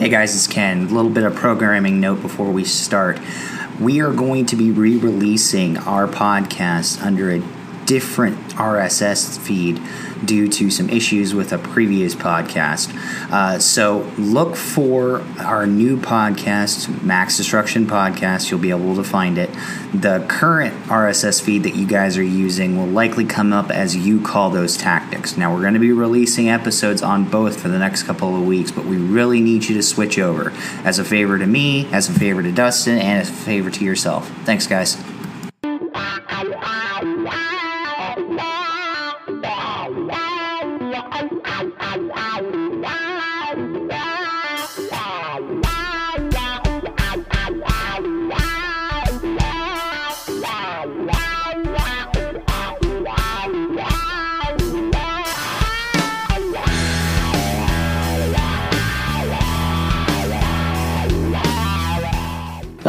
Hey guys, it's Ken. A little bit of programming note before we start. We are going to be re releasing our podcast under a different RSS feed due to some issues with a previous podcast. Uh, so look for our new podcast, Max Destruction Podcast. You'll be able to find it. The current RSS feed that you guys are using will likely come up as you call those tactics. Now, we're going to be releasing episodes on both for the next couple of weeks, but we really need you to switch over as a favor to me, as a favor to Dustin, and as a favor to yourself. Thanks, guys.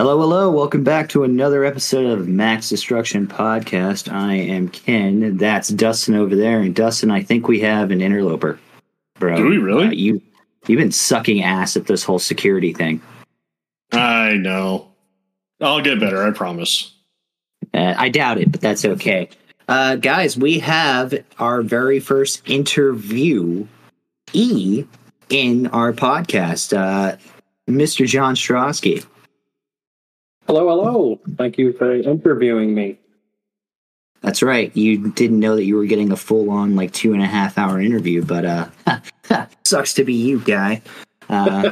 Hello, hello. Welcome back to another episode of Max Destruction Podcast. I am Ken. That's Dustin over there. And Dustin, I think we have an interloper. Bro. Do we really? Uh, you you've been sucking ass at this whole security thing. I know. I'll get better, I promise. Uh, I doubt it, but that's okay. Uh, guys, we have our very first interview E in our podcast. Uh, Mr. John Strosky. Hello, hello. Thank you for interviewing me. That's right. You didn't know that you were getting a full on like two and a half hour interview, but uh sucks to be you, guy. Uh,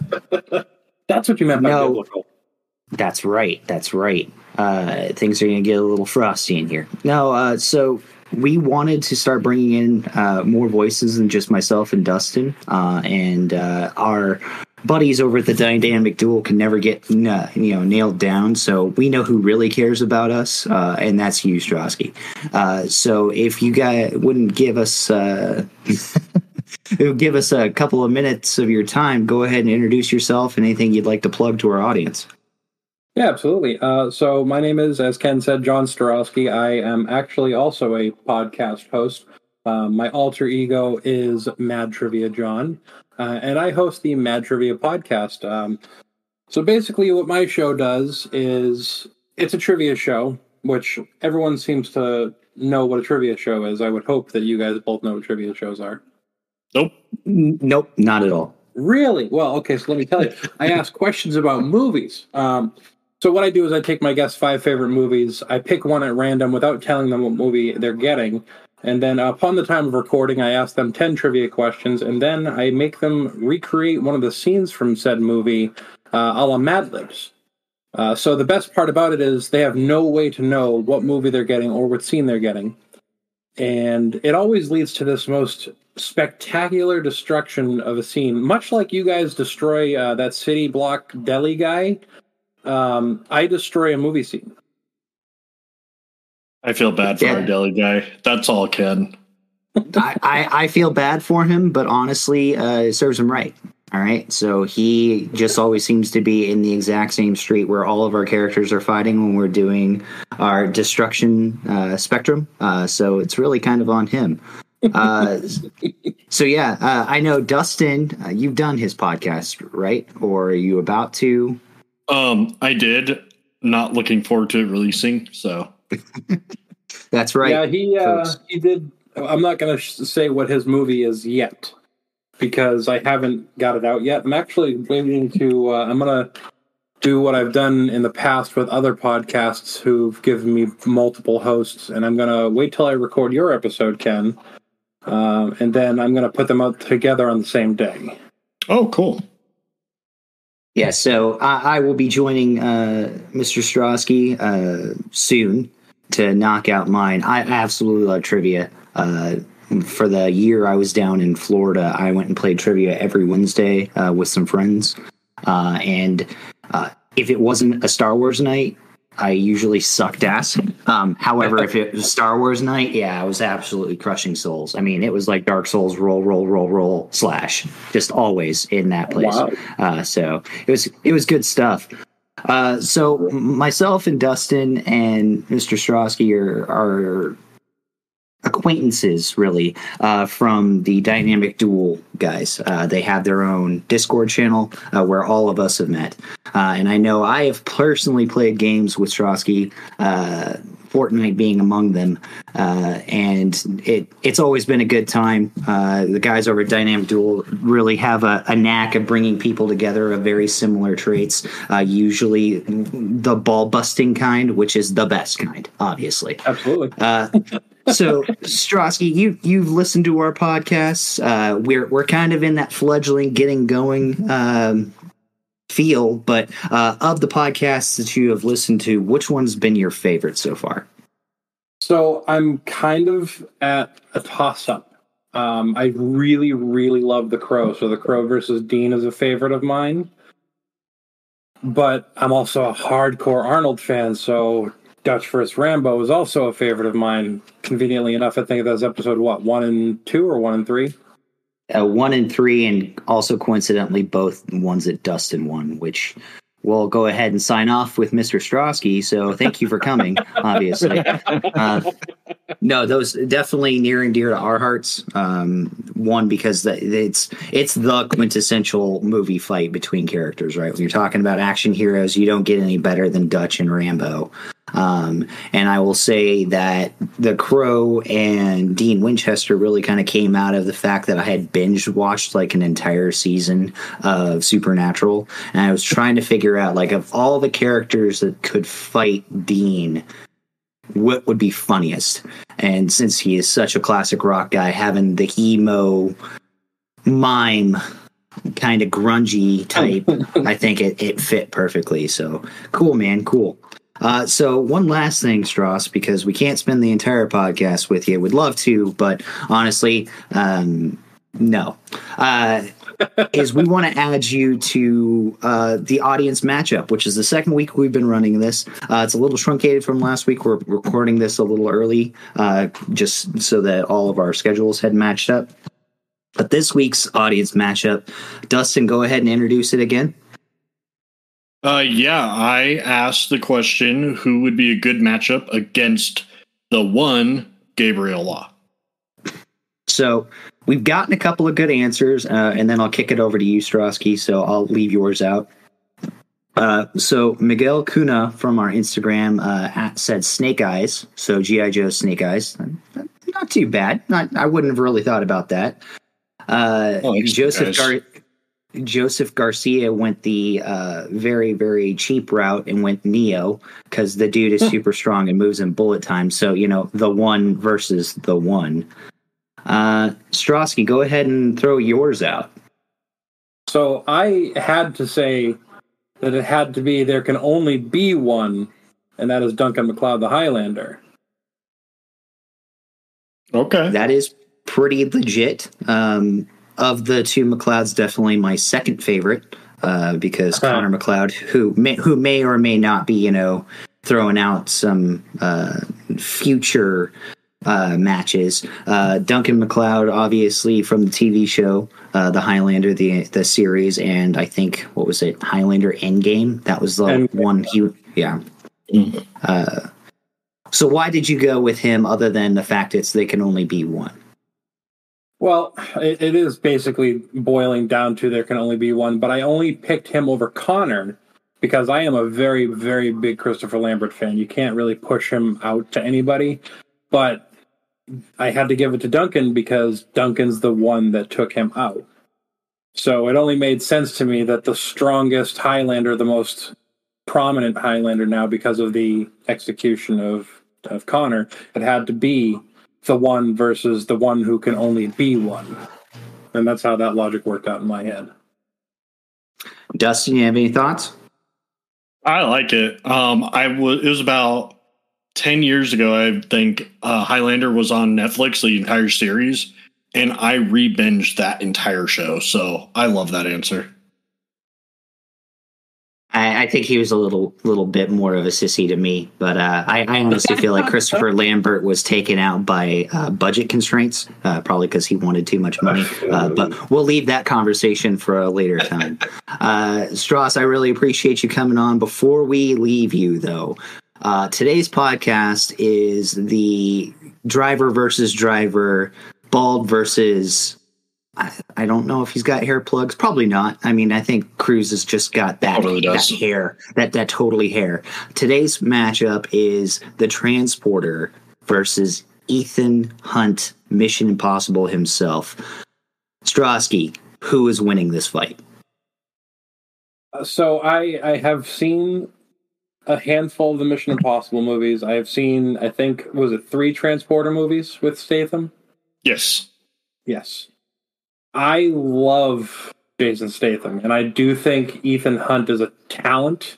That's what you meant by No. biblical. that's right. That's right. Uh, things are going to get a little frosty in here. No, uh, so we wanted to start bringing in uh, more voices than just myself and Dustin, uh, and uh, our buddies over at the Dynamic Duel can never get you know nailed down. So we know who really cares about us, uh, and that's you, Strosky. Uh, so if you guys wouldn't give us. Uh, Give us a couple of minutes of your time. Go ahead and introduce yourself and anything you'd like to plug to our audience. Yeah, absolutely. Uh, so my name is, as Ken said, John Starosky. I am actually also a podcast host. Um, my alter ego is Mad Trivia John, uh, and I host the Mad Trivia podcast. Um, so basically, what my show does is it's a trivia show, which everyone seems to know what a trivia show is. I would hope that you guys both know what trivia shows are. Nope. N- Nope, not at all. Really? Well, okay, so let me tell you. I ask questions about movies. Um, so what I do is I take my guests' five favorite movies. I pick one at random without telling them what movie they're getting. And then upon the time of recording, I ask them 10 trivia questions, and then I make them recreate one of the scenes from said movie uh, a la Mad Libs. Uh, so the best part about it is they have no way to know what movie they're getting or what scene they're getting. And it always leads to this most spectacular destruction of a scene, much like you guys destroy uh, that city block deli guy. Um, I destroy a movie scene. I feel bad for Yeah. our deli guy. That's all, Ken. I, I, I feel bad for him, but honestly, uh, it serves him right. All right. So he just always seems to be in the exact same street where all of our characters are fighting when we're doing our destruction uh, spectrum. Uh, so it's really kind of on him. Uh, so yeah, uh, I know Dustin, uh, you've done his podcast, right? Or are you about to? Um, I did. Not looking forward to releasing. So That's right. Yeah, he uh, he did. I'm not going to say what his movie is yet because I haven't got it out yet. I'm actually waiting to. Uh, I'm going to do what I've done in the past with other podcasts who've given me multiple hosts, and I'm going to wait till I record your episode, Ken, um, and then I'm going to put them out together on the same day. Oh, cool. Yeah, so I, I will be joining uh, Mr. Strosky uh, soon to knock out mine. I absolutely love trivia. Uh, for the year I was down in Florida, I went and played trivia every Wednesday uh, with some friends. Uh, and uh, if it wasn't a Star Wars night, I usually sucked ass. Um, however, if it was Star Wars night, yeah, I was absolutely crushing souls. I mean, it was like Dark Souls roll, roll, roll, roll, slash, just always in that place. Wow. Uh, so it was it was good stuff. Uh, so myself and Dustin and Mr. Strosky are, are acquaintances, really, uh, from the Dynamic Duel guys. Uh, they have their own Discord channel uh, where all of us have met. Uh, and I know I have personally played games with Strosky, uh, Fortnite being among them. Uh, and it it's always been a good time. Uh, the guys over at Dynamic Duel really have a, a knack of bringing people together of very similar traits, usually the ball busting kind, which is the best kind, obviously. Absolutely so Strosky, you you've listened to our podcasts. Uh, we're we're kind of in that fledgling, getting going um, feel. But uh, of the podcasts that you have listened to, which one's been your favorite so far? So I'm kind of at a toss up. Um, I really, really love The Crow. So The Crow versus Dean is a favorite of mine. But I'm also a hardcore Arnold fan, so Dutch vs. Rambo is also a favorite of mine. Conveniently enough, I think that was episode what one and two or one and three. Uh, one and three, and also coincidentally both ones that Dustin won, which we'll go ahead and sign off with Mr. Strosky. So thank you for coming. obviously, uh, no, those definitely near and dear to our hearts. Um, one because the, it's it's the quintessential movie fight between characters, right? When you're talking about action heroes, you don't get any better than Dutch and Rambo. Um, and I will say that The Crow and Dean Winchester really kind of came out of the fact that I had binge watched like an entire season of Supernatural. And I was trying to figure out, like, of all the characters that could fight Dean, what would be funniest? And since he is such a classic rock guy, having the emo mime kind of grungy type, I think it, it fit perfectly. So cool, man. Cool. Uh, so one last thing, Strauss, because we can't spend the entire podcast with you. We'd love to, but honestly, um, no. Uh, is we want to add you to uh, the audience matchup, which is the second week we've been running this. Uh, it's a little truncated from last week. We're recording this a little early, uh, just so that all of our schedules had matched up. But this week's audience matchup, Dustin, go ahead and introduce it again. Uh, yeah, I asked the question who would be a good matchup against the one Gabriel Yulaw. So we've gotten a couple of good answers, uh, and then I'll kick it over to you, Strosky. So I'll leave yours out. Uh, so Miguel Cuna from our Instagram uh, said Snake Eyes. So GI Joe Snake Eyes, not too bad. Not I wouldn't have really thought about that. Uh, oh, Joseph Gar- Joseph Garcia went the uh, very, very cheap route and went Neo because the dude is super strong and moves in bullet time. So, you know, the one versus the one. Uh, Strosky, go ahead and throw yours out. So I had to say that it had to be there can only be one, and that is Duncan MacLeod, the Highlander. Okay. That is pretty legit. Um, of the two MacLeods, definitely my second favorite uh, because okay. Connor MacLeod, who may, who may or may not be, you know, throwing out some uh, future uh, matches. Uh, Duncan MacLeod, obviously from the TV show, uh, the Highlander, the the series, and I think what was it, Highlander Endgame? That was the Endgame. one he, yeah. Mm. so why did you go with him, other than the fact it's they can only be one? Well, it, it is basically boiling down to there can only be one, but I only picked him over Connor because I am a very, very big Christopher Lambert fan. You can't really push him out to anybody, but I had to give it to Duncan because Duncan's the one that took him out. So it only made sense to me that the strongest Highlander, the most prominent Highlander now because of the execution of, of Connor, it had to be the one versus the one who can only be one. And that's how that logic worked out in my head. Dustin, you have any thoughts? I like it. Um, I was it was about ten years ago. I think uh, Highlander was on Netflix, the entire series, and I re-binged that entire show. So I love that answer. I, I, think he was a little little bit more of a sissy to me, but uh, I, I, honestly feel like Christopher Lambert was taken out by uh, budget constraints, uh, probably because he wanted too much money. Uh, but we'll leave that conversation for a later time. Uh, Strauss, I really appreciate you coming on. Before we leave you, though, uh, today's podcast is the driver versus driver, bald versus I, I don't know if he's got hair plugs. Probably not. I mean, I think Cruz has just got that, Totally that does. hair, that that totally hair. Today's matchup is the Transporter versus Ethan Hunt, Mission Impossible himself. Strosky, who is winning this fight? Uh, So I I have seen a handful of the Mission Impossible movies. I have seen I think was it three Transporter movies with Statham. Yes. Yes, I love Jason Statham, and I do think Ethan Hunt is a talent,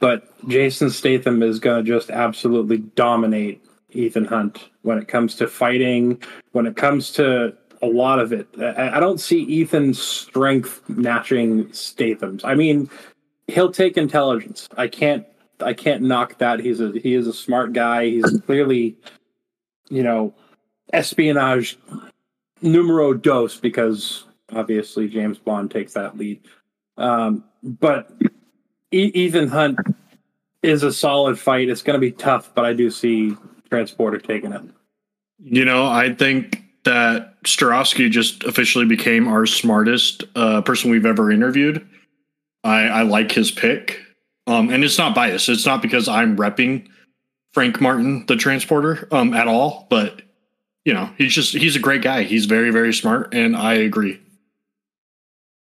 but Jason Statham is going to just absolutely dominate Ethan Hunt when it comes to fighting, when it comes to a lot of it. I, don't see Ethan's strength matching Statham's. I mean, he'll take intelligence. I can't. I can't knock that. He's a he is a smart guy. He's clearly, you know, espionage numero dos because obviously James Bond takes that lead. Um, but Ethan Hunt is a solid fight. It's going to be tough, but I do see Transporter taking it. You know, I think that Starosky just officially became our smartest uh, person we've ever interviewed. I, I like his pick. Um, and it's not biased. It's not because I'm repping Frank Martin, the transporter, um, at all. But you know, he's just he's a great guy. He's very, very smart, and I agree.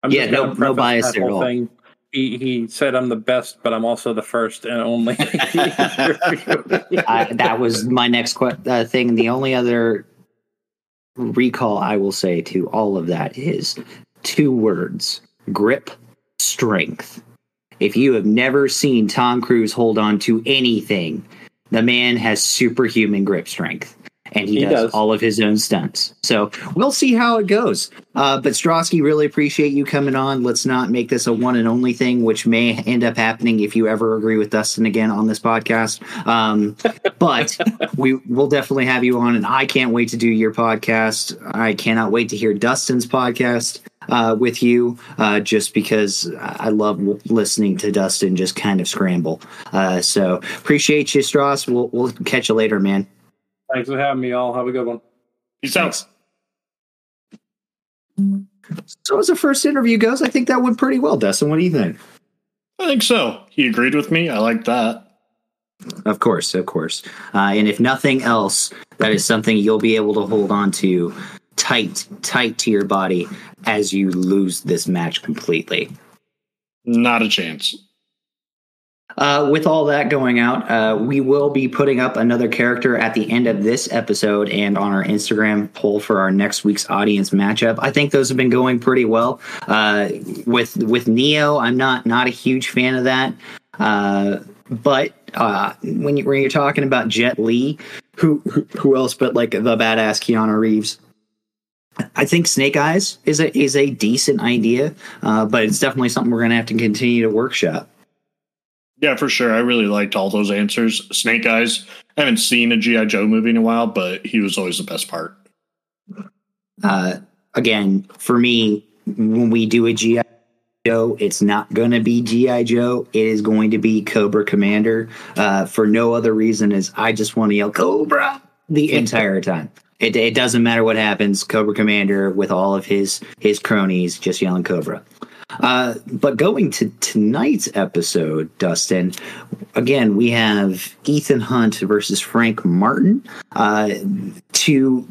I'm Yeah, no- no bias at all. thing. He, he said I'm the best, but I'm also the first and only. I, that was my next que- uh, thing. The only other recall I will say to all of that is two words grip strength. If you have never seen Tom Cruise hold on to anything, the man has superhuman grip strength. And he, He does, does. all of his own stunts. So we'll see how it goes. Uh, but Strosky, really appreciate you coming on. Let's not make this a one and only thing, which may end up happening if you ever agree with Dustin again on this podcast. Um, but we will definitely have you on, and I can't wait to do your podcast. I cannot wait to hear Dustin's podcast uh, with you, uh, just because I love w- listening to Dustin just kind of scramble. Uh, so appreciate you, Strauss. We'll, we'll catch you later, man. Thanks for having me, all. Have a good one. Peace out. So as the first interview goes, I think that went pretty well, Dustin. What do you think? I think so. He agreed with me. I like that. Of course, of course. Uh, and if nothing else, that is something you'll be able to hold on to tight, tight to your body as you lose this match completely. Not a chance. Uh, with all that going out, uh, we will be putting up another character at the end of this episode and on our Instagram poll for our next week's audience matchup. I think those have been going pretty well. Uh, with with Neo, I'm not not a huge fan of that. Uh, but uh, when you when you're talking about Jet Li, who who- else but like the badass Keanu Reeves? I think Snake Eyes is a is a decent idea, uh, but it's definitely something we're going to have to continue to workshop. Yeah, for sure. I really liked all those answers. Snake Eyes. I haven't seen a G.I. Joe movie in a while, but he was always the best part. uh, again, for me, when we do a GI Joe, it's not going to be GI Joe. It is going to be Cobra Commander. Uh, for no other reason is I just want to yell Cobra the entire time. It, it doesn't matter what happens. Cobra Commander with all of his his cronies just yelling Cobra. Uh, but going to tonight's episode, Dustin, again, we have Ethan Hunt versus Frank Martin. Uh, two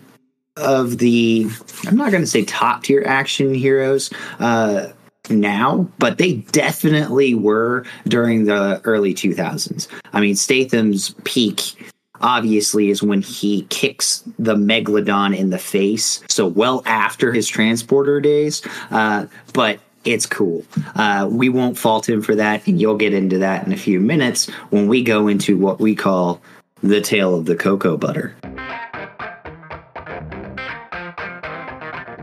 of the I'm not going to say top tier action heroes uh, now, but they definitely were during the early 2000s. I mean, Statham's peak obviously is when he kicks the megalodon in the face. So well after his transporter days, uh, but. It's cool. Uh, we won't fault him for that, and you'll get into that in a few minutes when we go into what we call the tale of the cocoa butter.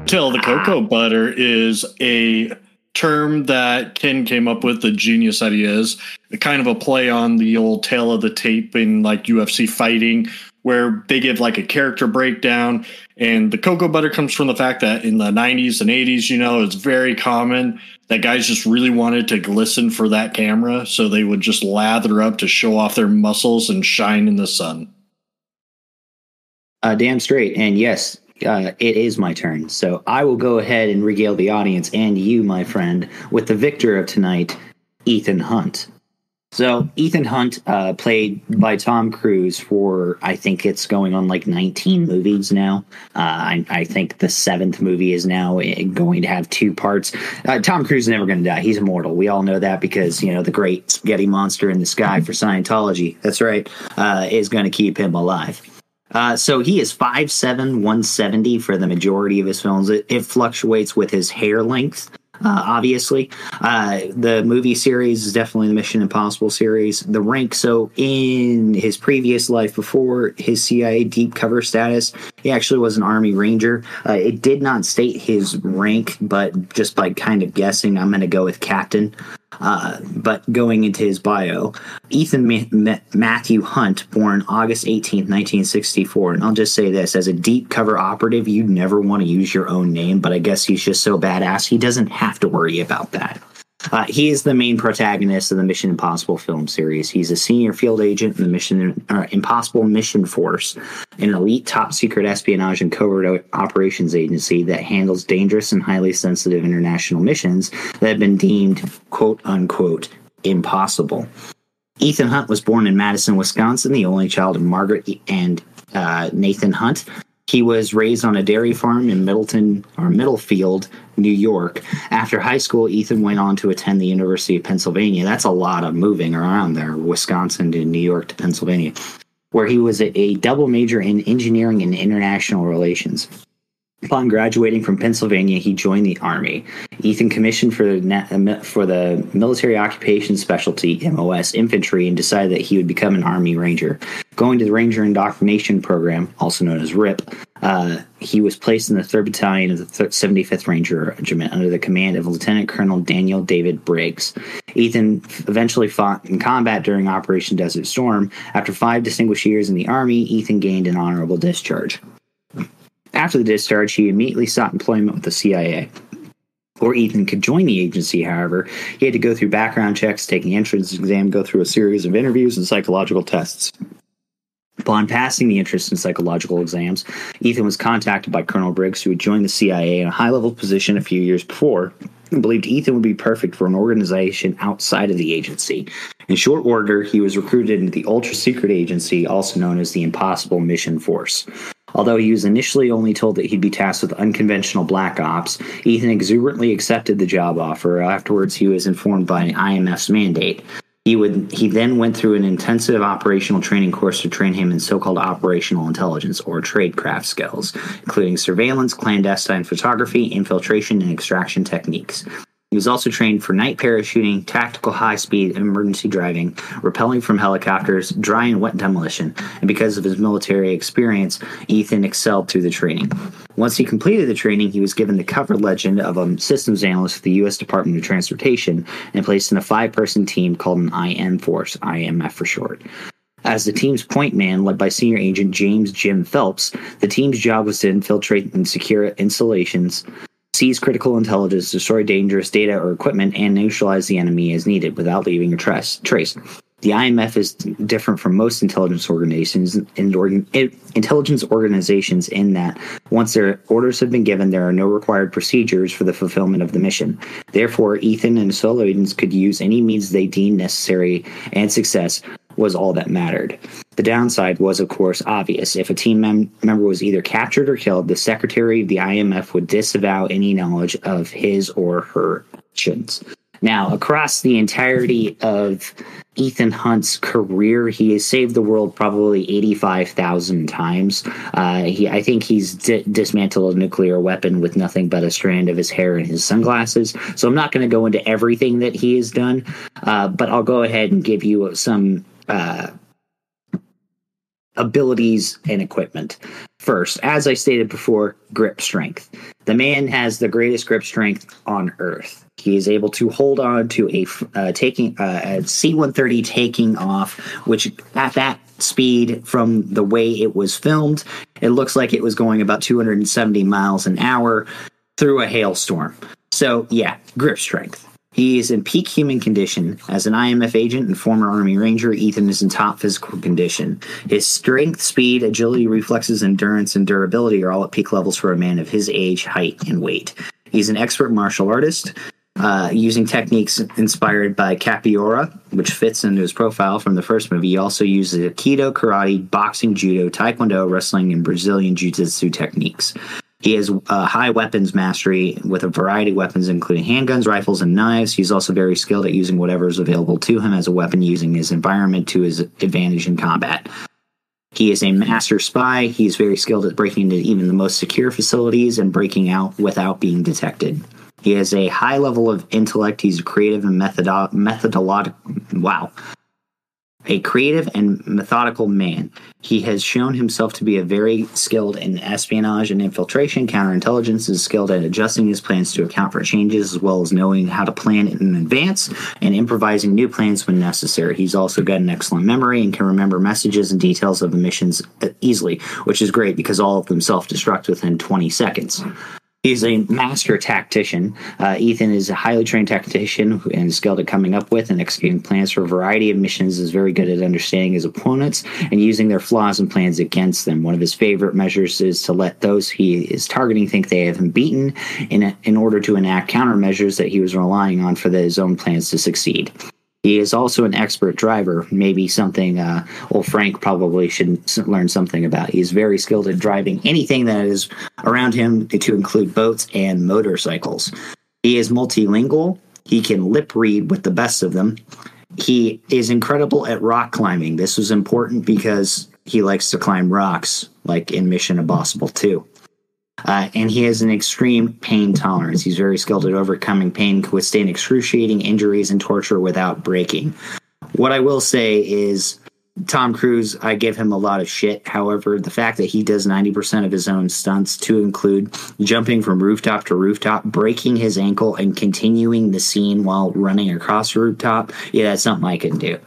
Till the cocoa butter is a term that Ken came up with, the genius ideas, a kind of a play on the old tale of the tape in like UFC fighting, where they give like a character breakdown. And the cocoa butter comes from the fact that in the 90s and 80s, you know, it's very common that guys just really wanted to glisten for that camera. So they would just lather up to show off their muscles and shine in the sun. Uh, damn straight. And yes, uh, it is my turn. So I will go ahead and regale the audience and you, my friend, with the victor of tonight, Ethan Hunt. So Ethan Hunt, uh, played by Tom Cruise for I think it's going on like 19 movies now. Uh, I, I, think the seventh movie is now eh, going to have two parts. Uh, Tom Cruise is never going to die; he's immortal. We all know that because you know the great spaghetti monster in the sky for Scientology. That's right, uh, is going to keep him alive. Uh, so he is 5'7", 170 for the majority of his films. It, it fluctuates with his hair length uh, obviously. Uh, the movie series is definitely the Mission Impossible series. The rank, so in his previous life before his CIA deep cover status, he actually was an Army Ranger. Uh, it did not state his rank, but just by kind of guessing, I'm going to go with Captain. Uh, but going into his bio, Ethan Ma- Ma- Matthew Hunt, born August 18th, 1964. And I'll just say this as a deep cover operative, you never want to use your own name, but I guess he's just so badass, he doesn't have to worry about that. Uh, he is the main protagonist of the Mission Impossible film series. He's a senior field agent in the Mission uh, Impossible Mission Force, an elite top secret espionage and covert operations agency that handles dangerous and highly sensitive international missions that have been deemed quote unquote impossible. Ethan Hunt was born in Madison, Wisconsin, the only child of Margaret and uh, Nathan Hunt. He was raised on a dairy farm in Middleton or Middlefield, New York. After high school, Ethan went on to attend the University of Pennsylvania. That's a lot of moving around there, Wisconsin to New York to Pennsylvania, where he was a, double major in engineering and international relations. Upon graduating from Pennsylvania, he joined the Army. Ethan commissioned for the, for the Military Occupation Specialty (MOS) infantry and decided that he would become an Army Ranger. Going to the Ranger Indoctrination Program, also known as RIP, uh, he was placed in the 3rd Battalion of the 75th Ranger Regiment under the command of Lieutenant Colonel Daniel David Briggs. Ethan eventually fought in combat during Operation Desert Storm. After five distinguished years in the Army, Ethan gained an honorable discharge. After the discharge, he immediately sought employment with the CIA. Before Ethan could join the agency, however, he had to go through background checks, take an entrance exam, go through a series of interviews and psychological tests. Upon passing the entrance and psychological exams, Ethan was contacted by Colonel Briggs, who had joined the CIA in a high level position a few years before, and believed Ethan would be perfect for an organization outside of the agency. In short order, he was recruited into the ultra secret agency, also known as the Impossible Mission Force. Although he was initially only told that he'd be tasked with unconventional black ops, Ethan exuberantly accepted the job offer. Afterwards, he was informed by IMF's mandate. He would he then went through an intensive operational training course to train him in so-called operational intelligence or tradecraft skills, including surveillance, clandestine photography, infiltration, and extraction techniques. He was also trained for night parachuting, tactical high speed emergency driving, rappelling from helicopters, dry and wet demolition, and because of his military experience, Ethan excelled through the training. Once he completed the training, he was given the cover legend of a systems analyst for the U.S. Department of Transportation and placed in a five person team called an IM Force, IMF for short. As the team's point man, led by senior agent James Jim Phelps, the team's job was to infiltrate and secure installations seize critical intelligence, destroy dangerous data or equipment, and neutralize the enemy as needed without leaving a trace. The IMF is different from most intelligence organizations in intelligence organizations in that once their orders have been given, there are no required procedures for the fulfillment of the mission. Therefore, Ethan and his fellow agents could use any means they deemed necessary, and success was all that mattered. The downside was, of course, obvious. If a team mem- member was either captured or killed, the secretary of the IMF would disavow any knowledge of his or her actions. Now, across the entirety of Ethan Hunt's career, he has saved the world probably 85,000 times. Uh, he, I think he's di- dismantled a nuclear weapon with nothing but a strand of his hair and his sunglasses. So I'm not going to go into everything that he has done, uh, but I'll go ahead and give you some uh, abilities and equipment. First, as I stated before, grip strength. The man has the greatest grip strength on Earth. He is able to hold on to a uh, taking uh, a C-130 taking off, which at that speed from the way it was filmed, it looks like it was going about 270 miles an hour through a hailstorm. So yeah, grip strength. He is in peak human condition. As an IMF agent and former Army Ranger, Ethan is in top physical condition. His strength, speed, agility, reflexes, endurance, and durability are all at peak levels for a man of his age, height, and weight. He's an expert martial artist, uh, using techniques inspired by capoeira, which fits into his profile from the first movie. He also uses aikido, karate, boxing, judo, taekwondo, wrestling, and Brazilian jiu-jitsu techniques. He has uh, high weapons mastery with a variety of weapons, including handguns, rifles, and knives. He's also very skilled at using whatever is available to him as a weapon, using his environment to his advantage in combat. He is a master spy. He's very skilled at breaking into even the most secure facilities and breaking out without being detected. He has a high level of intellect. He's creative and methodo- methodological. Wow a creative and methodical man. He has shown himself to be a very skilled in espionage and infiltration. Counterintelligence is skilled at adjusting his plans to account for changes, as well as knowing how to plan in advance and improvising new plans when necessary. He's also got an excellent memory and can remember messages and details of the missions easily, which is great because all of them self destruct within 20 seconds. He's a master tactician. Uh, Ethan is a highly trained tactician and skilled at coming up with and executing plans for a variety of missions. Is very good at understanding his opponents and using their flaws and plans against them. One of his favorite measures is to let those he is targeting think they have him beaten, in in order to enact countermeasures that he was relying on for the, his own plans to succeed. He is also an expert driver, maybe something uh, old Frank probably should learn something about. He's very skilled at driving anything that is around him, to include boats and motorcycles. He is multilingual. He can lip read with the best of them. He is incredible at rock climbing. This was important because he likes to climb rocks, like in Mission Impossible 2. Uh, and he has an extreme pain tolerance. He's very skilled at overcoming pain, can withstand excruciating injuries and torture without breaking. What I will say is, Tom Cruise, I give him a lot of shit. However, the fact that he does 90% of his own stunts to include jumping from rooftop to rooftop, breaking his ankle, and continuing the scene while running across the rooftop, yeah, that's something I can do.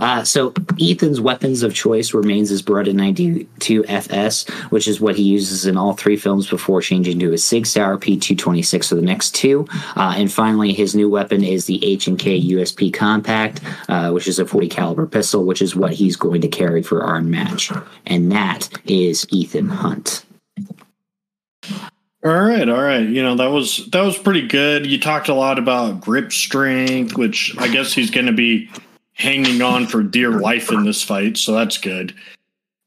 Uh, so Ethan's weapons of choice remains his Beretta 92 FS, which is what he uses in all three films before changing to his Sig Sauer P226 for the next two. Uh, and finally, his new weapon is the H&K USP Compact, uh, which is a 40 caliber pistol, which is what he's going to carry for our match. And that is Ethan Hunt. All right, all right. You know that was that was pretty good. You talked a lot about grip strength, which I guess he's going to be hanging on for dear life in this fight, so that's good.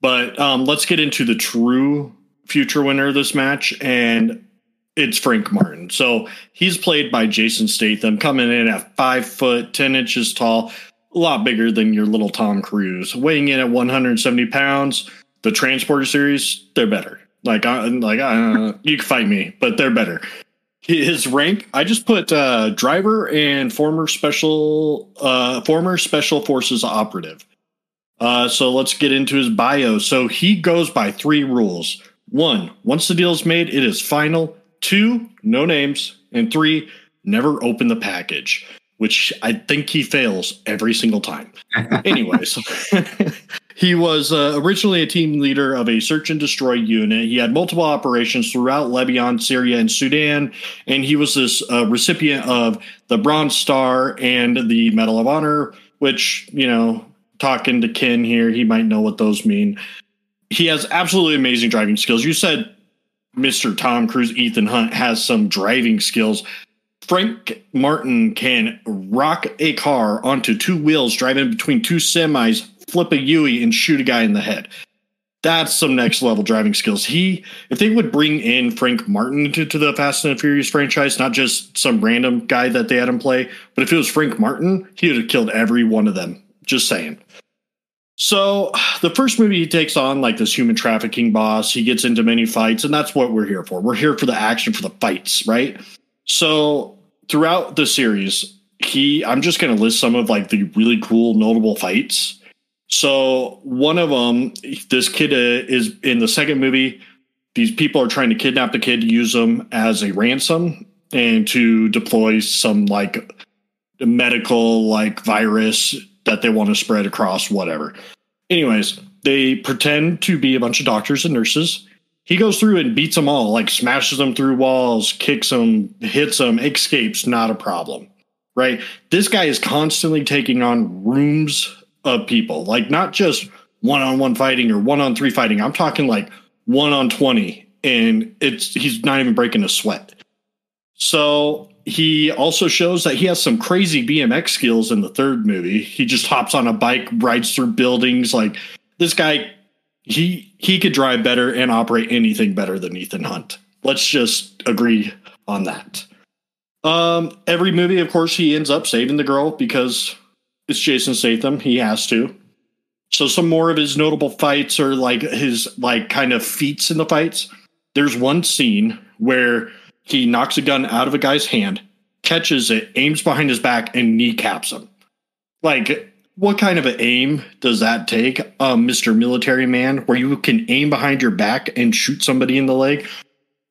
But um, let's get into the true future winner of this match, and it's Frank Martin. So he's played by Jason Statham, coming in at five foot ten inches tall, a lot bigger than your little Tom Cruise, weighing in at 170 pounds. The Transporter series, they're better. Like, I, like uh, you can fight me, but they're better his rank i just put uh, driver and former special uh, former special forces operative. Uh, so let's get into his bio. So he goes by three rules. One once the deal is made it is final. Two no names. And three never open the package which i think he fails every single time anyways He was uh, originally a team leader of a search and destroy unit. He had multiple operations throughout Lebanon, Syria, and Sudan, and he was this uh, recipient of the Bronze Star and the Medal of Honor, which, you know, talking to Ken here, he might know what those mean. He has absolutely amazing driving skills. You said Mr. Tom Cruise, Ethan Hunt has some driving skills. Frank Martin can rock a car onto two wheels, driving between two semis flip a Yui and shoot a guy in the head. That's some next level driving skills. He, if they would bring in Frank Martin to, to the Fast and Furious franchise, not just some random guy that they had him play, but if it was Frank Martin, he would have killed every one of them. Just saying. So the first movie he takes on like this human trafficking boss. He gets into many fights, and that's what we're here for. We're here for the action, for the fights, right? So throughout the series, he I'm just gonna list some of like the really cool, notable fights so one of them, this kid uh, is in the second movie. These people are trying to kidnap the kid, use them as a ransom, and to deploy some like medical like virus that they want to spread across whatever. Anyways, they pretend to be a bunch of doctors and nurses. He goes through and beats them all, like smashes them through walls, kicks them, hits them, escapes, not a problem. right? This guy is constantly taking on rooms of people, like not just one on one fighting or one on three fighting. I'm talking like one on 20, and it's he's not even breaking a sweat. So he also shows that he has some crazy BMX skills in the third movie. He just hops on a bike, rides through buildings. Like this guy, he he could drive better and operate anything better than Ethan Hunt. Let's just agree on that. Um, every movie, of course, he ends up saving the girl because it's Jason Statham. He has to. So some more of his notable fights are like his like kind of feats in the fights. There's one scene where he knocks a gun out of a guy's hand, catches it, aims behind his back, and kneecaps him. Like, what kind of an aim does that take, uh, Mr. Military Man, where you can aim behind your back and shoot somebody in the leg?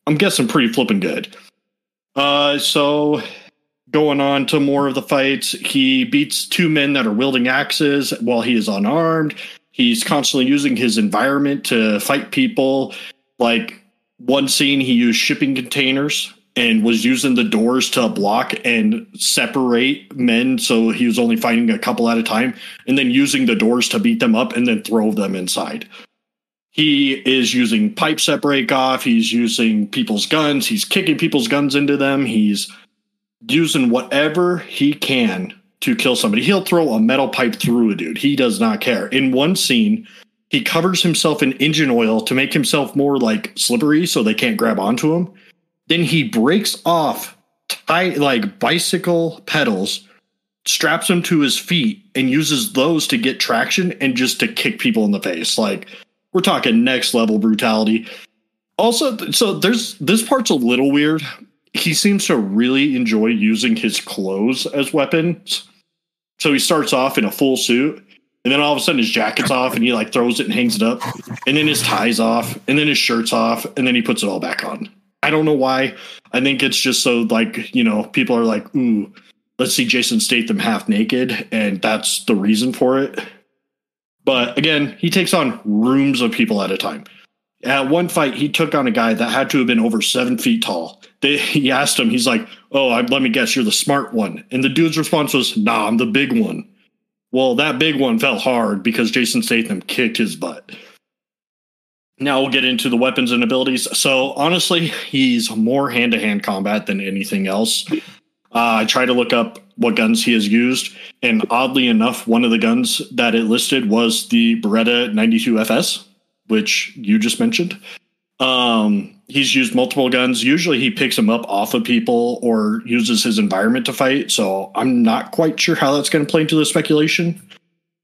I'm guessing pretty flipping good. Uh, so going on to more of the fights, he beats two men that are wielding axes while he is unarmed. He's constantly using his environment to fight people. Like one scene he used shipping containers and was using the doors to block and separate men so he was only fighting a couple at a time and then using the doors to beat them up and then throw them inside. He is using pipes that break off he's using people's guns he's kicking people's guns into them he's using whatever he can to kill somebody. He'll throw a metal pipe through a dude he does not care. In one scene he covers himself in engine oil to make himself more like slippery so they can't grab onto him. Then he breaks off like bicycle pedals, straps them to his feet, and uses those to get traction and just to kick people in the face. Like we're talking next level brutality. Also, so there's this part's a little weird. He seems to really enjoy using his clothes as weapons. So he starts off in a full suit and then all of a sudden his jacket's off and he like throws it and hangs it up. And then his tie's off. And then his shirt's off. And then he puts it all back on. I don't know why. I think it's just so like, you know, people are like, ooh, let's see Jason Statham half naked. And that's the reason for it. But again, he takes on rooms of people at a time. At one fight, he took on a guy that had to have been over seven feet tall. They, he asked him, he's like, Oh, I, let me guess, you're the smart one. And the dude's response was, Nah, I'm the big one. Well, that big one fell hard because Jason Statham kicked his butt. Now we'll get into the weapons and abilities. So honestly, he's more hand to hand combat than anything else. Uh, I tried to look up what guns he has used, and oddly enough, one of the guns that it listed was the Beretta 92 FS, which you just mentioned. Um, he's used multiple guns. Usually he picks them up off of people or uses his environment to fight. So I'm not quite sure how that's going to play into the speculation.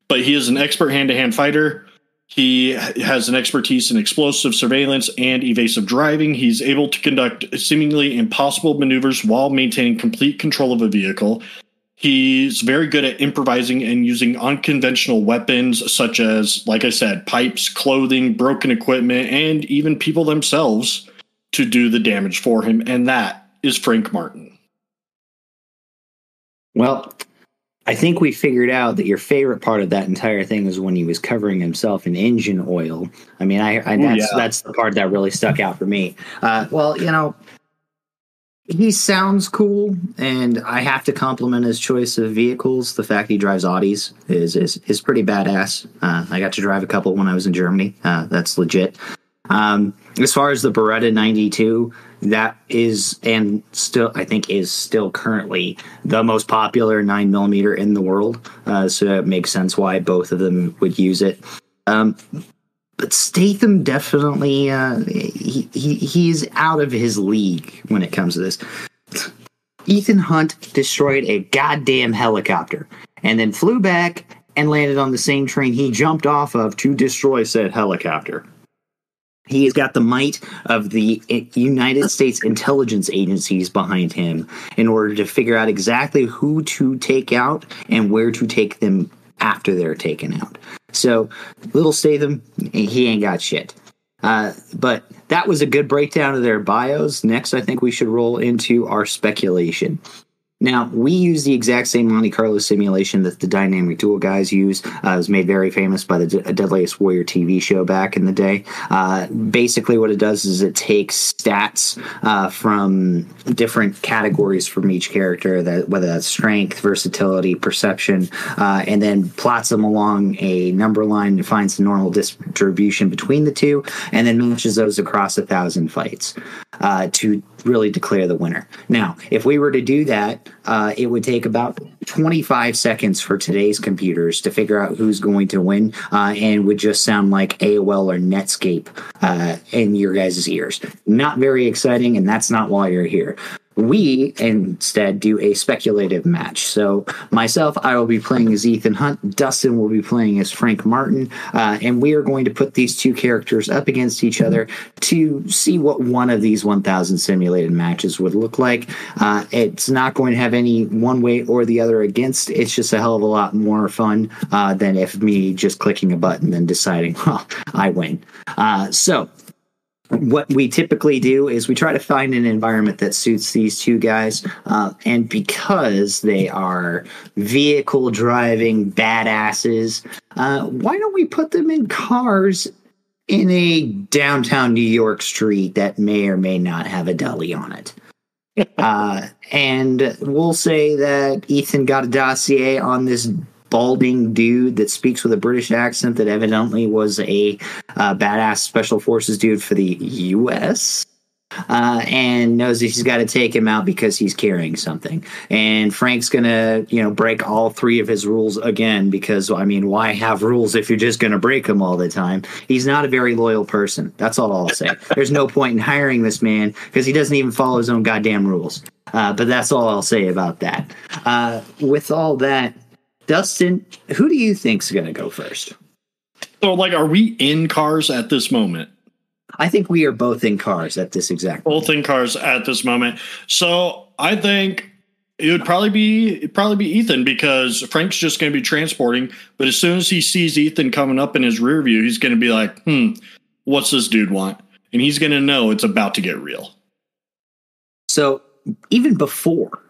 But he is an expert hand to hand fighter. He has an expertise in explosive surveillance and evasive driving. He's able to conduct seemingly impossible maneuvers while maintaining complete control of a vehicle. He's very good at improvising and using unconventional weapons, such as, like I said, pipes, clothing, broken equipment, and even people themselves to do the damage for him. And that is Frank Martin. Well, I think we figured out that your favorite part of that entire thing was when he was covering himself in engine oil. I mean, I, I that's yeah. that's the part that really stuck out for me. Uh, well, you know, he sounds cool, and I have to compliment his choice of vehicles. The fact he drives Audis is is, is pretty badass. Uh, I got to drive a couple when I was in Germany. Uh, that's legit. Um, as far as the Beretta 92, that is and still I think is still currently the most popular nine millimeter in the world. Uh, so it makes sense why both of them would use it. Um, but Statham definitely uh, he, he he's out of his league when it comes to this. Ethan Hunt destroyed a goddamn helicopter and then flew back and landed on the same train he jumped off of to destroy said helicopter. He has got the might of the United States intelligence agencies behind him in order to figure out exactly who to take out and where to take them after they're taken out. So, little Statham, he ain't got shit. Uh, but that was a good breakdown of their bios. Next, I think we should roll into our speculation. Now, we use the exact same Monte Carlo simulation that the Dynamic Duel guys use. Uh, it was made very famous by the D- Deadliest Warrior TV show back in the day. Uh, basically, what it does is it takes stats uh, from different categories from each character, that whether that's strength, versatility, perception, uh, and then plots them along a number line and finds the normal distribution between the two, and then matches those across a thousand fights uh, to really declare the winner. Now, if we were to do that, uh, it would take about 25 seconds for today's computers to figure out who's going to win, uh, and would just sound like AOL or Netscape uh, in your guys' ears. Not very exciting, and that's not why you're here we instead do a speculative match. So myself, I will be playing as Ethan Hunt. Dustin will be playing as Frank Martin, uh, and we are going to put these two characters up against each other to see what one of these 1,000 simulated matches would look like. Uh, it's not going to have any one way or the other against. It's just a hell of a lot more fun uh, than if me just clicking a button and deciding, well, I win. Uh, so what we typically do is we try to find an environment that suits these two guys. Uh, and because they are vehicle driving badasses, uh, why don't we put them in cars in a downtown New York street that may or may not have a deli on it? uh, and we'll say that Ethan got a dossier on this balding dude that speaks with a British accent that evidently was a uh, badass special forces dude for the U.S. Uh, and knows that he's got to take him out because he's carrying something. And Frank's gonna, you know, break all three of his rules again because I mean, why have rules if you're just gonna break them all the time? He's not a very loyal person. That's all I'll say. There's no point in hiring this man because he doesn't even follow his own goddamn rules. Uh, but that's all I'll say about that. Uh, with all that, Dustin, who do you think's going to go first? So, like, are we in cars at this moment? I think we are both in cars at this exact. Both in cars at this moment. So, I think it would probably be it'd probably be Ethan because Frank's just going to be transporting. But as soon as he sees Ethan coming up in his rear view, he's going to be like, "Hmm, what's this dude want?" And he's going to know it's about to get real. So, even before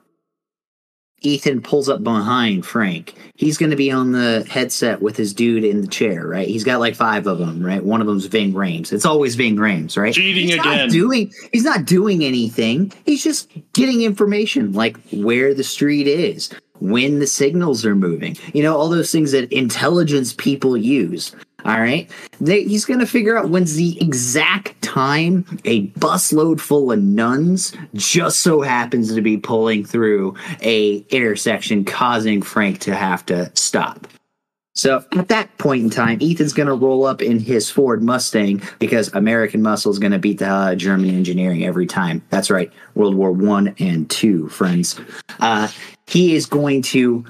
Ethan pulls up behind Frank, he's going to be on the headset with his dude in the chair, right? He's got like five of them, right? One of them's Ving Rhames. It's always Ving Rhames, right? Cheating he's again. Not doing, he's not doing anything. He's just getting information like where the street is, when the signals are moving, you know, all those things that intelligence people use. All right. They, he's going to figure out when's the exact time a busload full of nuns just so happens to be pulling through a intersection, causing Frank to have to stop. So at that point in time, Ethan's going to roll up in his Ford Mustang because American muscle is going to beat the uh, German engineering every time. That's right, World War One and Two, friends. Uh, he is going to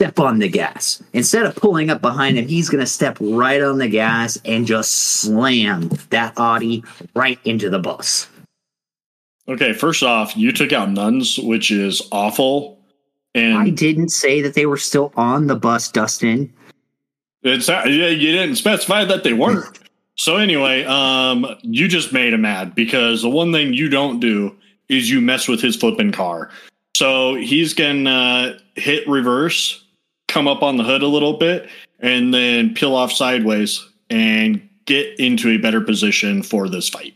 step on the gas. Instead of pulling up behind him, he's going to step right on the gas and just slam that Audi right into the bus. Okay, first off, you took out nuns, which is awful. And I didn't say that they were still on the bus, Dustin. It's yeah, you didn't specify that they weren't. so anyway, um, you just made him mad because the one thing you don't do is you mess with his flipping car. So he's gonna hit reverse, come up on the hood a little bit, and then peel off sideways and get into a better position for this fight.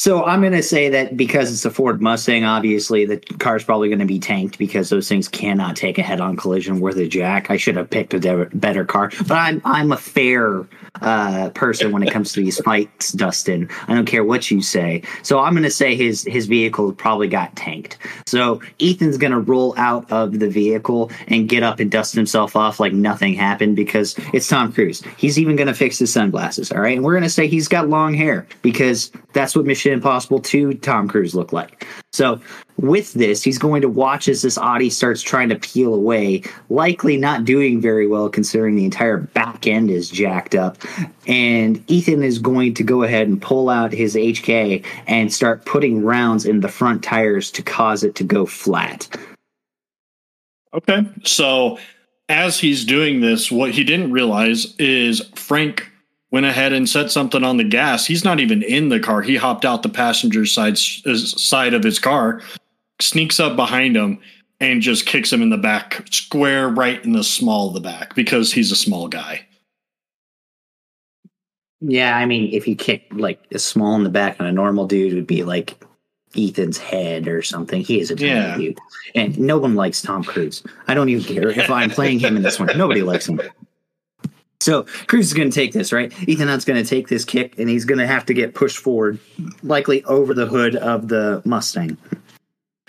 So I'm going to say that because it's a Ford Mustang, obviously the car's probably going to be tanked because those things cannot take a head-on collision worth a jack. I should have picked a de- better car, but I'm I'm a fair uh, person when it comes to these fights, Dustin. I don't care what you say. So I'm going to say his his vehicle probably got tanked. So Ethan's going to roll out of the vehicle and get up and dust himself off like nothing happened because it's Tom Cruise. He's even going to fix his sunglasses. All right, and we're going to say he's got long hair because that's what Mission Impossible 2 Tom Cruise look like. So, with this, he's going to watch as this Audi starts trying to peel away, likely not doing very well considering the entire back end is jacked up. And Ethan is going to go ahead and pull out his HK and start putting rounds in the front tires to cause it to go flat. Okay. So, as he's doing this, what he didn't realize is Frank went ahead and set something on the gas. He's not even in the car. He hopped out the passenger side side of his car, sneaks up behind him and just kicks him in the back, square right in the small of the back because he's a small guy. Yeah, I mean, if you kick like a small in the back on a normal dude, it would be like Ethan's head or something. He is a tiny Yeah. dude, and no one likes Tom Cruise. I don't even care if I'm playing him in this one. Nobody likes him. So Cruise is going to take this, right? Ethan Hunt's going to take this kick, and he's going to have to get pushed forward, likely over the hood of the Mustang.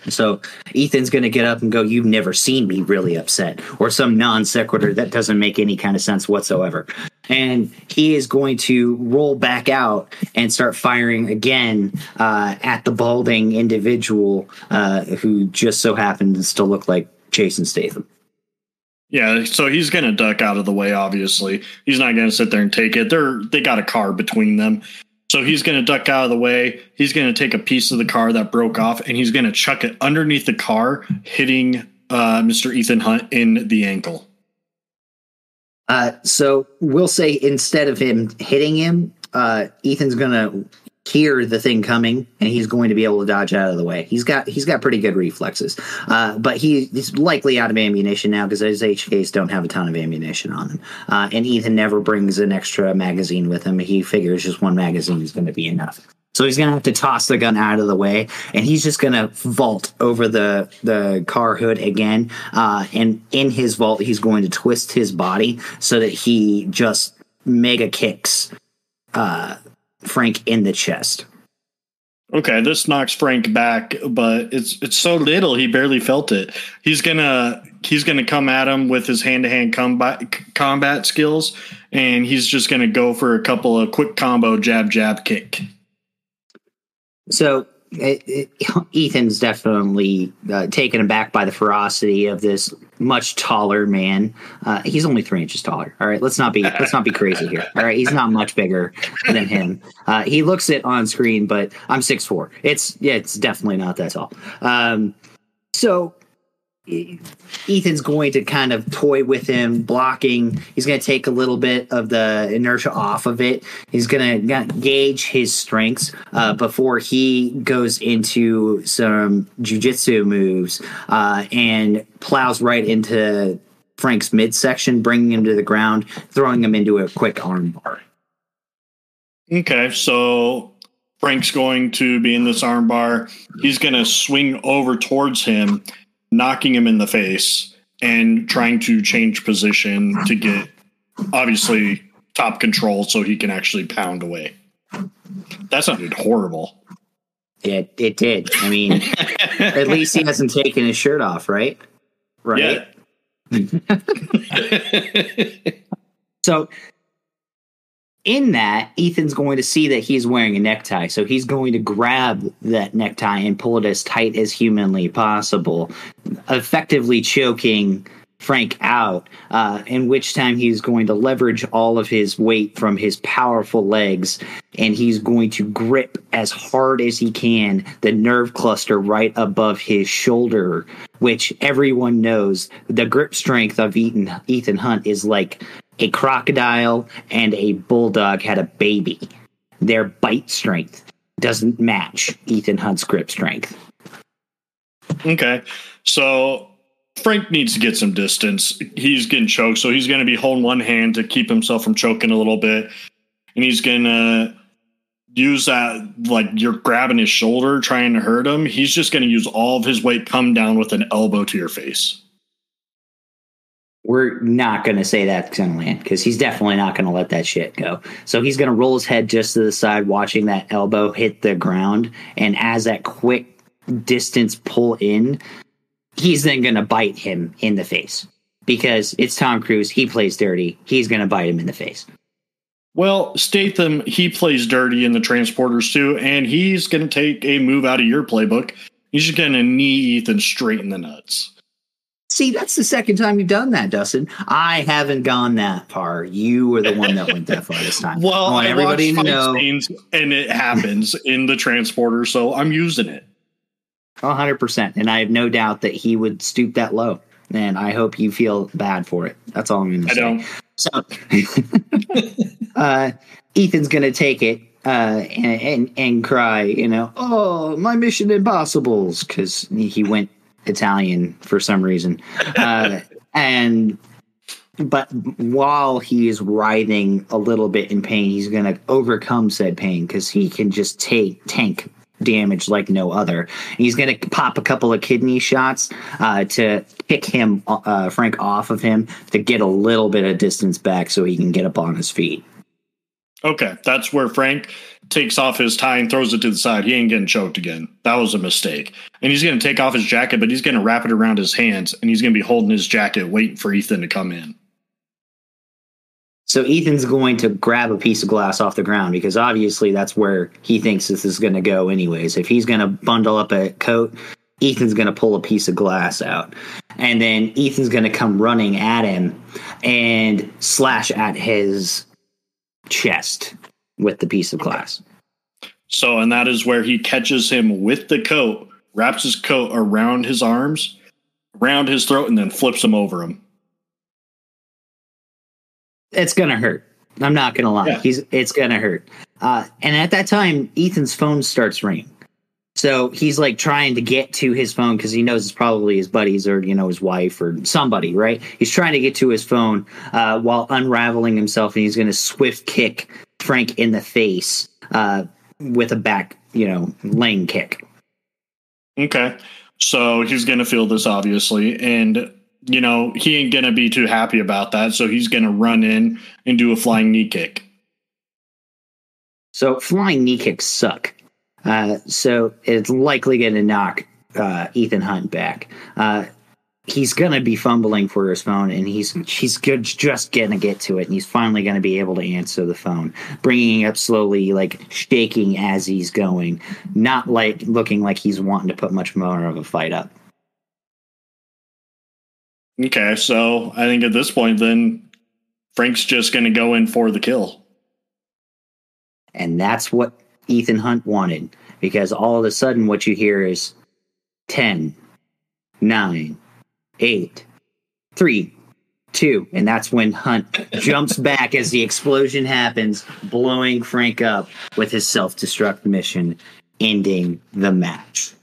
So Ethan's going to get up and go, "You've never seen me really upset," or some non sequitur that doesn't make any kind of sense whatsoever. And he is going to roll back out and start firing again uh, at the balding individual uh, who just so happens to look like Jason Statham. Yeah, so he's going to duck out of the way. Obviously, he's not going to sit there and take it. They're they got a car between them, so he's going to duck out of the way. He's going to take a piece of the car that broke off, and he's going to chuck it underneath the car, hitting uh, Mr. Ethan Hunt in the ankle. Uh, so we'll say instead of him hitting him, uh, Ethan's gonna hear the thing coming and he's going to be able to dodge out of the way. He's got he's got pretty good reflexes, uh, but he, he's likely out of ammunition now because his HKs don't have a ton of ammunition on them. Uh, and Ethan never brings an extra magazine with him. He figures just one magazine is going to be enough. So he's gonna have to toss the gun out of the way, and he's just gonna vault over the the car hood again. Uh, and in his vault, he's going to twist his body so that he just mega kicks uh, Frank in the chest. Okay, this knocks Frank back, but it's it's so little he barely felt it. He's gonna he's gonna come at him with his hand to hand combat combat skills, and he's just gonna go for a couple of quick combo jab jab kick. So it, it, Ethan's definitely uh, taken aback by the ferocity of this much taller man. Uh, he's only three inches taller. All right, let's not be let's not be crazy here. All right, he's not much bigger than him. Uh, he looks it on screen, but I'm six four. It's yeah, it's definitely not that tall. Um, so Ethan's going to kind of toy with him, blocking. He's going to take a little bit of the inertia off of it. He's going to gauge his strengths uh, before he goes into some jujitsu moves uh, and plows right into Frank's midsection, bringing him to the ground, throwing him into a quick armbar. Okay, so Frank's going to be in this armbar. He's going to swing over towards him, knocking him in the face and trying to change position to get obviously top control so he can actually pound away. That sounded horrible. It it did. I mean, at least he hasn't taken his shirt off, right? Right. Yeah. So in that, Ethan's going to see that he's wearing a necktie. So he's going to grab that necktie and pull it as tight as humanly possible, effectively choking Frank out, uh, in which time he's going to leverage all of his weight from his powerful legs and he's going to grip as hard as he can the nerve cluster right above his shoulder, which everyone knows the grip strength of Ethan, Ethan Hunt is like a crocodile and a bulldog had a baby. Their bite strength doesn't match Ethan Hunt's grip strength. Okay. So Frank needs to get some distance. He's getting choked, so he's going to be holding one hand to keep himself from choking a little bit. And he's going to use that, like you're grabbing his shoulder, trying to hurt him. He's just going to use all of his weight, come down with an elbow to your face. We're not going to say that's going to land because he's definitely not going to let that shit go. So he's going to roll his head just to the side, watching that elbow hit the ground. And as that quick distance pull in, he's then going to bite him in the face because it's Tom Cruise. He plays dirty. He's going to bite him in the face. Well, Statham, he plays dirty in the transporters too, and he's going to take a move out of your playbook. He's just going to knee Ethan straight in the nuts. See, that's the second time you've done that, Dustin. I haven't gone that far. You were the one that went that far this time. Well, I want I everybody to know scenes, and it happens in the transporter, so I'm using it. 100%. And I have no doubt that he would stoop that low. And I hope you feel bad for it. That's all I'm going to I say. don't. So, uh, Ethan's going to take it uh, and, and and cry, you know, oh my Mission Impossible's because he went Italian for some reason, uh, and but while he is writhing a little bit in pain, he's going to overcome said pain because he can just take tank damage like no other. He's going to pop a couple of kidney shots uh, to kick him, uh, Frank, off of him to get a little bit of distance back so he can get up on his feet. Okay, that's where Frank takes off his tie and throws it to the side. He ain't getting choked again. That was a mistake. And he's going to take off his jacket, but he's going to wrap it around his hands and he's going to be holding his jacket, waiting for Ethan to come in. So Ethan's going to grab a piece of glass off the ground because obviously that's where he thinks this is going to go anyways. If he's going to bundle up a coat, Ethan's going to pull a piece of glass out. And then Ethan's going to come running at him and slash at his chest with the piece of glass. So, and that is where he catches him with the coat, wraps his coat around his arms, around his throat, and then flips him over him it's gonna hurt. I'm not gonna lie. Yeah. He's it's gonna hurt. Uh, and at that time, Ethan's phone starts ringing. So he's like trying to get to his phone because he knows it's probably his buddies or you know his wife or somebody, right? He's trying to get to his phone uh, while unraveling himself, and he's going to swift kick Frank in the face uh, with a back, you know, lane kick. Okay, so he's going to feel this obviously, and you know, he ain't going to be too happy about that. So he's going to run in and do a flying knee kick. So flying knee kicks suck. Uh, so it's likely going to knock uh, Ethan Hunt back. Uh, he's going to be fumbling for his phone, and he's he's good, just going to get to it, and he's finally going to be able to answer the phone, bringing it up slowly, like shaking as he's going, not like looking like he's wanting to put much more of a fight up. Okay, so I think at this point, then Frank's just going to go in for the kill. And that's what Ethan Hunt wanted because all of a sudden, what you hear is 10, 9, 8, 3, 2. And that's when Hunt jumps back as the explosion happens, blowing Frank up with his self destruct mission, ending the match.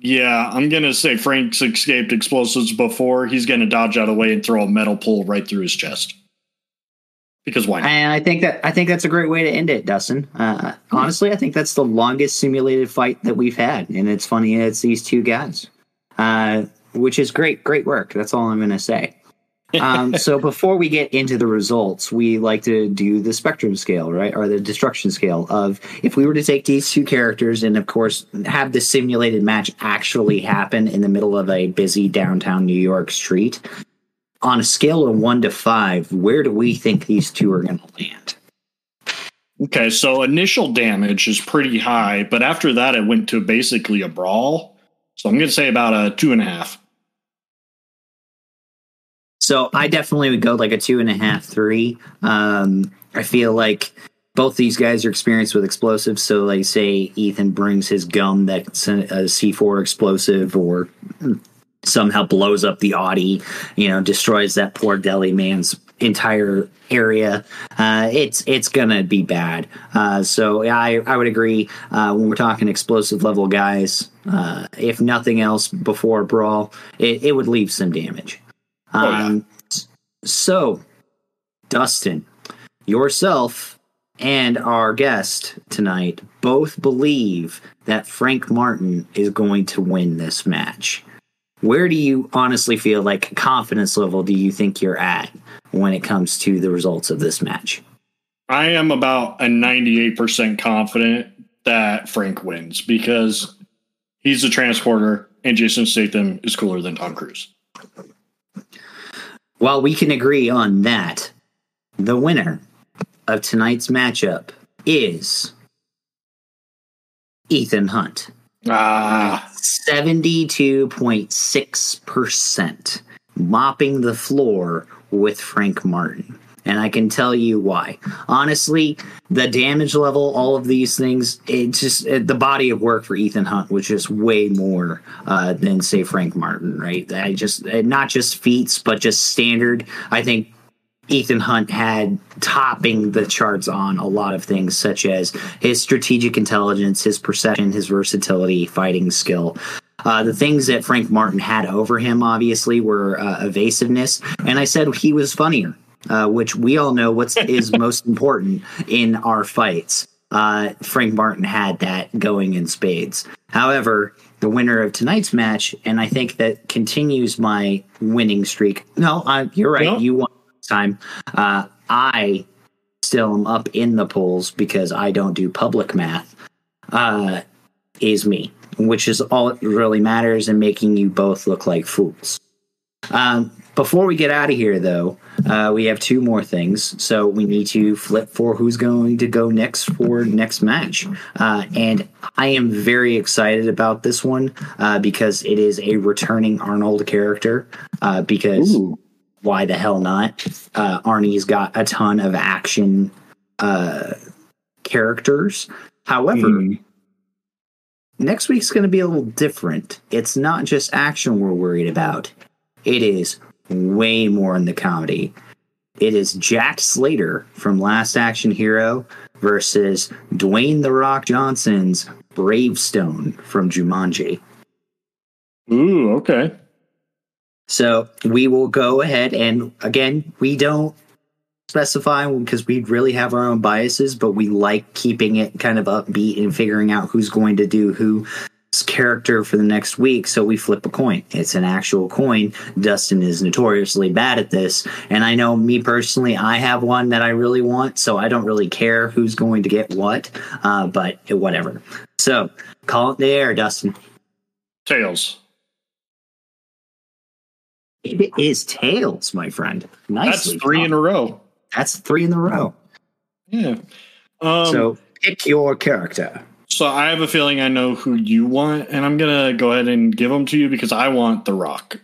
Yeah, I'm gonna say Frank's escaped explosives before. He's gonna dodge out of the way and throw a metal pole right through his chest. Because why? Not? And I think that I think that's a great way to end it, Dustin. Uh, honestly, I think that's the longest simulated fight that we've had, and it's funny it's these two guys, uh, which is great. Great work. That's all I'm gonna say um, so before we get into the results, we like to do the spectrum scale, right, or the destruction scale of if we were to take these two characters and, of course, have the simulated match actually happen in the middle of a busy downtown New York street. On a scale of one to five, where do we think these two are going to land? Okay, so initial damage is pretty high, but after that, it went to basically a brawl. So I'm going to say about a two and a half. So I definitely would go like a two and a half, three. Um, I feel like both these guys are experienced with explosives. So, like, say Ethan brings his gum that's a C4 explosive or somehow blows up the Audi, you know, destroys that poor deli man's entire area. Uh, it's it's gonna be bad. Uh, so I I would agree uh, when we're talking explosive level guys. Uh, if nothing else, before brawl, it, it would leave some damage. Oh, yeah. Um, so, Dustin, yourself and our guest tonight both believe that Frank Martin is going to win this match. Where do you honestly feel like confidence level do you think you're at when it comes to the results of this match? I am about a 98% confident that Frank wins because he's a transporter and Jason Statham is cooler than Tom Cruise. While we can agree on that, the winner of tonight's matchup is Ethan Hunt. Ah. 72.6%, mopping the floor with Frank Martin and I can tell you why. Honestly, the damage level, all of these things, it's just it, the body of work for Ethan Hunt was just way more uh, than say Frank Martin, right? I just not just feats, but just standard. I think Ethan Hunt had topping the charts on a lot of things, such as his strategic intelligence, his perception, his versatility, fighting skill. Uh, the things that Frank Martin had over him, obviously, were uh, evasiveness, and I said he was funnier, uh, which we all know what's is most important in our fights. Uh, Frank Martin had that going in spades. However, the winner of tonight's match, and I think that continues my winning streak. No, uh, you're right. No. You won this time. Uh, I still am up in the polls because I don't do public math. Uh, is me, which is all that really matters in making you both look like fools. Um, before we get out of here, though, uh, we have two more things. So we need to flip for who's going to go next for next match. Uh, and I am very excited about this one uh, because it is a returning Arnold character. Uh, because Ooh. why the hell not? Uh, Arnie's got a ton of action uh, characters. However, Mhm. next week's going to be a little different. It's not just action we're worried about, it is way more in the comedy. It is Jack Slater from Last Action Hero versus Dwayne The Rock Johnson's Bravestone from Jumanji. Ooh, okay. So we will go ahead and again, we don't specify because we really have our own biases, but we like keeping it kind of upbeat and figuring out who's going to do who's character for the next week. So we flip a coin. It's an actual coin. Dustin is notoriously bad at this. And I know me personally, I have one that I really want. So I don't really care who's going to get what, uh, but whatever. So call it the air, Dustin. Tails. It is tails, my friend. Nice. That's three in a row. That's three in a row. Yeah. Um, so, so pick your character. So I have a feeling I know who you want, and I'm gonna go ahead and give them to you because I want The Rock.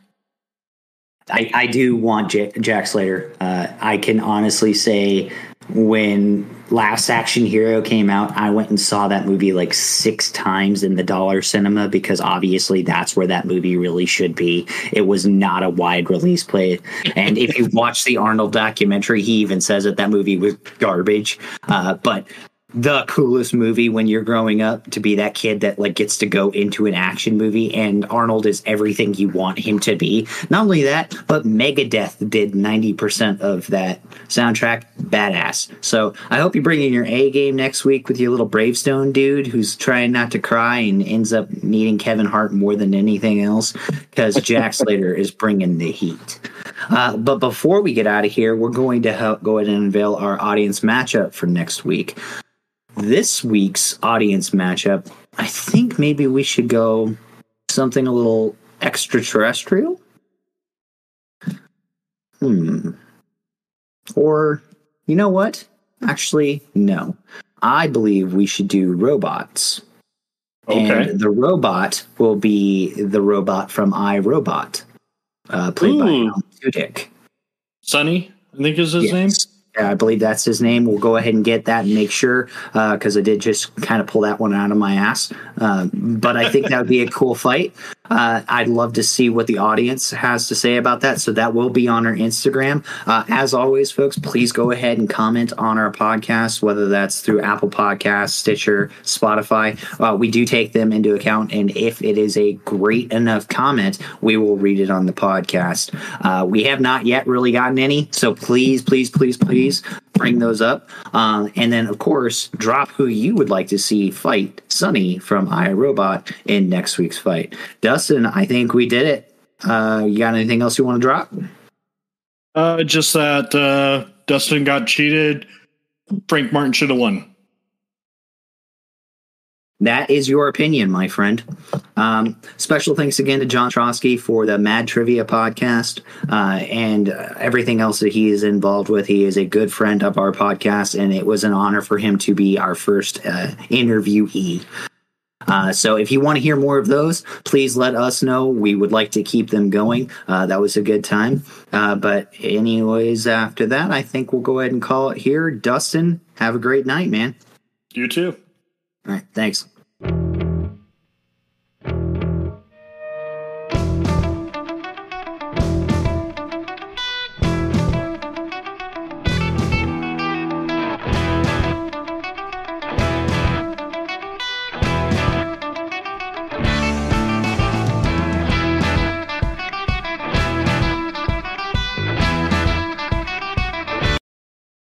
I, I do want J- Jack Slater. Uh, I can honestly say when Last Action Hero came out, I went and saw that movie like six times in the dollar cinema because obviously that's where that movie really should be. It was not a wide release play. And if you watch the Arnold documentary, he even says that that movie was garbage. Uh, but the coolest movie when you're growing up to be that kid that like gets to go into an action movie and Arnold is everything you want him to be. Not only that, but Megadeth did 90% of that soundtrack. Badass. So I hope you bring in your A game next week with your little Bravestone dude who's trying not to cry and ends up needing Kevin Hart more than anything else because Jack Slater is bringing the heat. Uh, but before we get out of here, we're going to help go ahead and unveil our audience matchup for next week this week's audience matchup, I think maybe we should go something a little extraterrestrial. Hmm. Or, you know what? Actually, no. I believe we should do robots. Okay. And the robot will be the robot from iRobot, uh, played by Ooh. Alan Tudyk. Sonny, I think is his name. Yes. Yeah, I believe that's his name. We'll go ahead and get that and make sure because I did just kind of pull that one out of my ass. Um, but I think that would be a cool fight. Uh, I'd love to see what the audience has to say about that. So that will be on our Instagram. Uh, as always, folks, please go ahead and comment on our podcast, whether that's through Apple Podcasts, Stitcher, Spotify. Uh, we do take them into account. And if it is a great enough comment, we will read it on the podcast. Uh, we have not yet really gotten any. So please, please, please, please bring those up. Um, and then, of course, drop who you would like to see fight Sonny from iRobot in next week's fight. Dustin, I think we did it. Uh, you got anything else you want to drop? Uh, just that uh, Dustin got cheated. Frank Martin should have won. That is your opinion, my friend. Um, special thanks again to John Starosky for the Mad Trivia podcast uh, and uh, everything else that he is involved with. He is a good friend of our podcast, and it was an honor for him to be our first uh, interviewee. Uh, so if you want to hear more of those, please let us know. We would like to keep them going. Uh, that was a good time. Uh, but anyways, after that, I think we'll go ahead and call it here. Dustin, have a great night, man. You too. All right, thanks.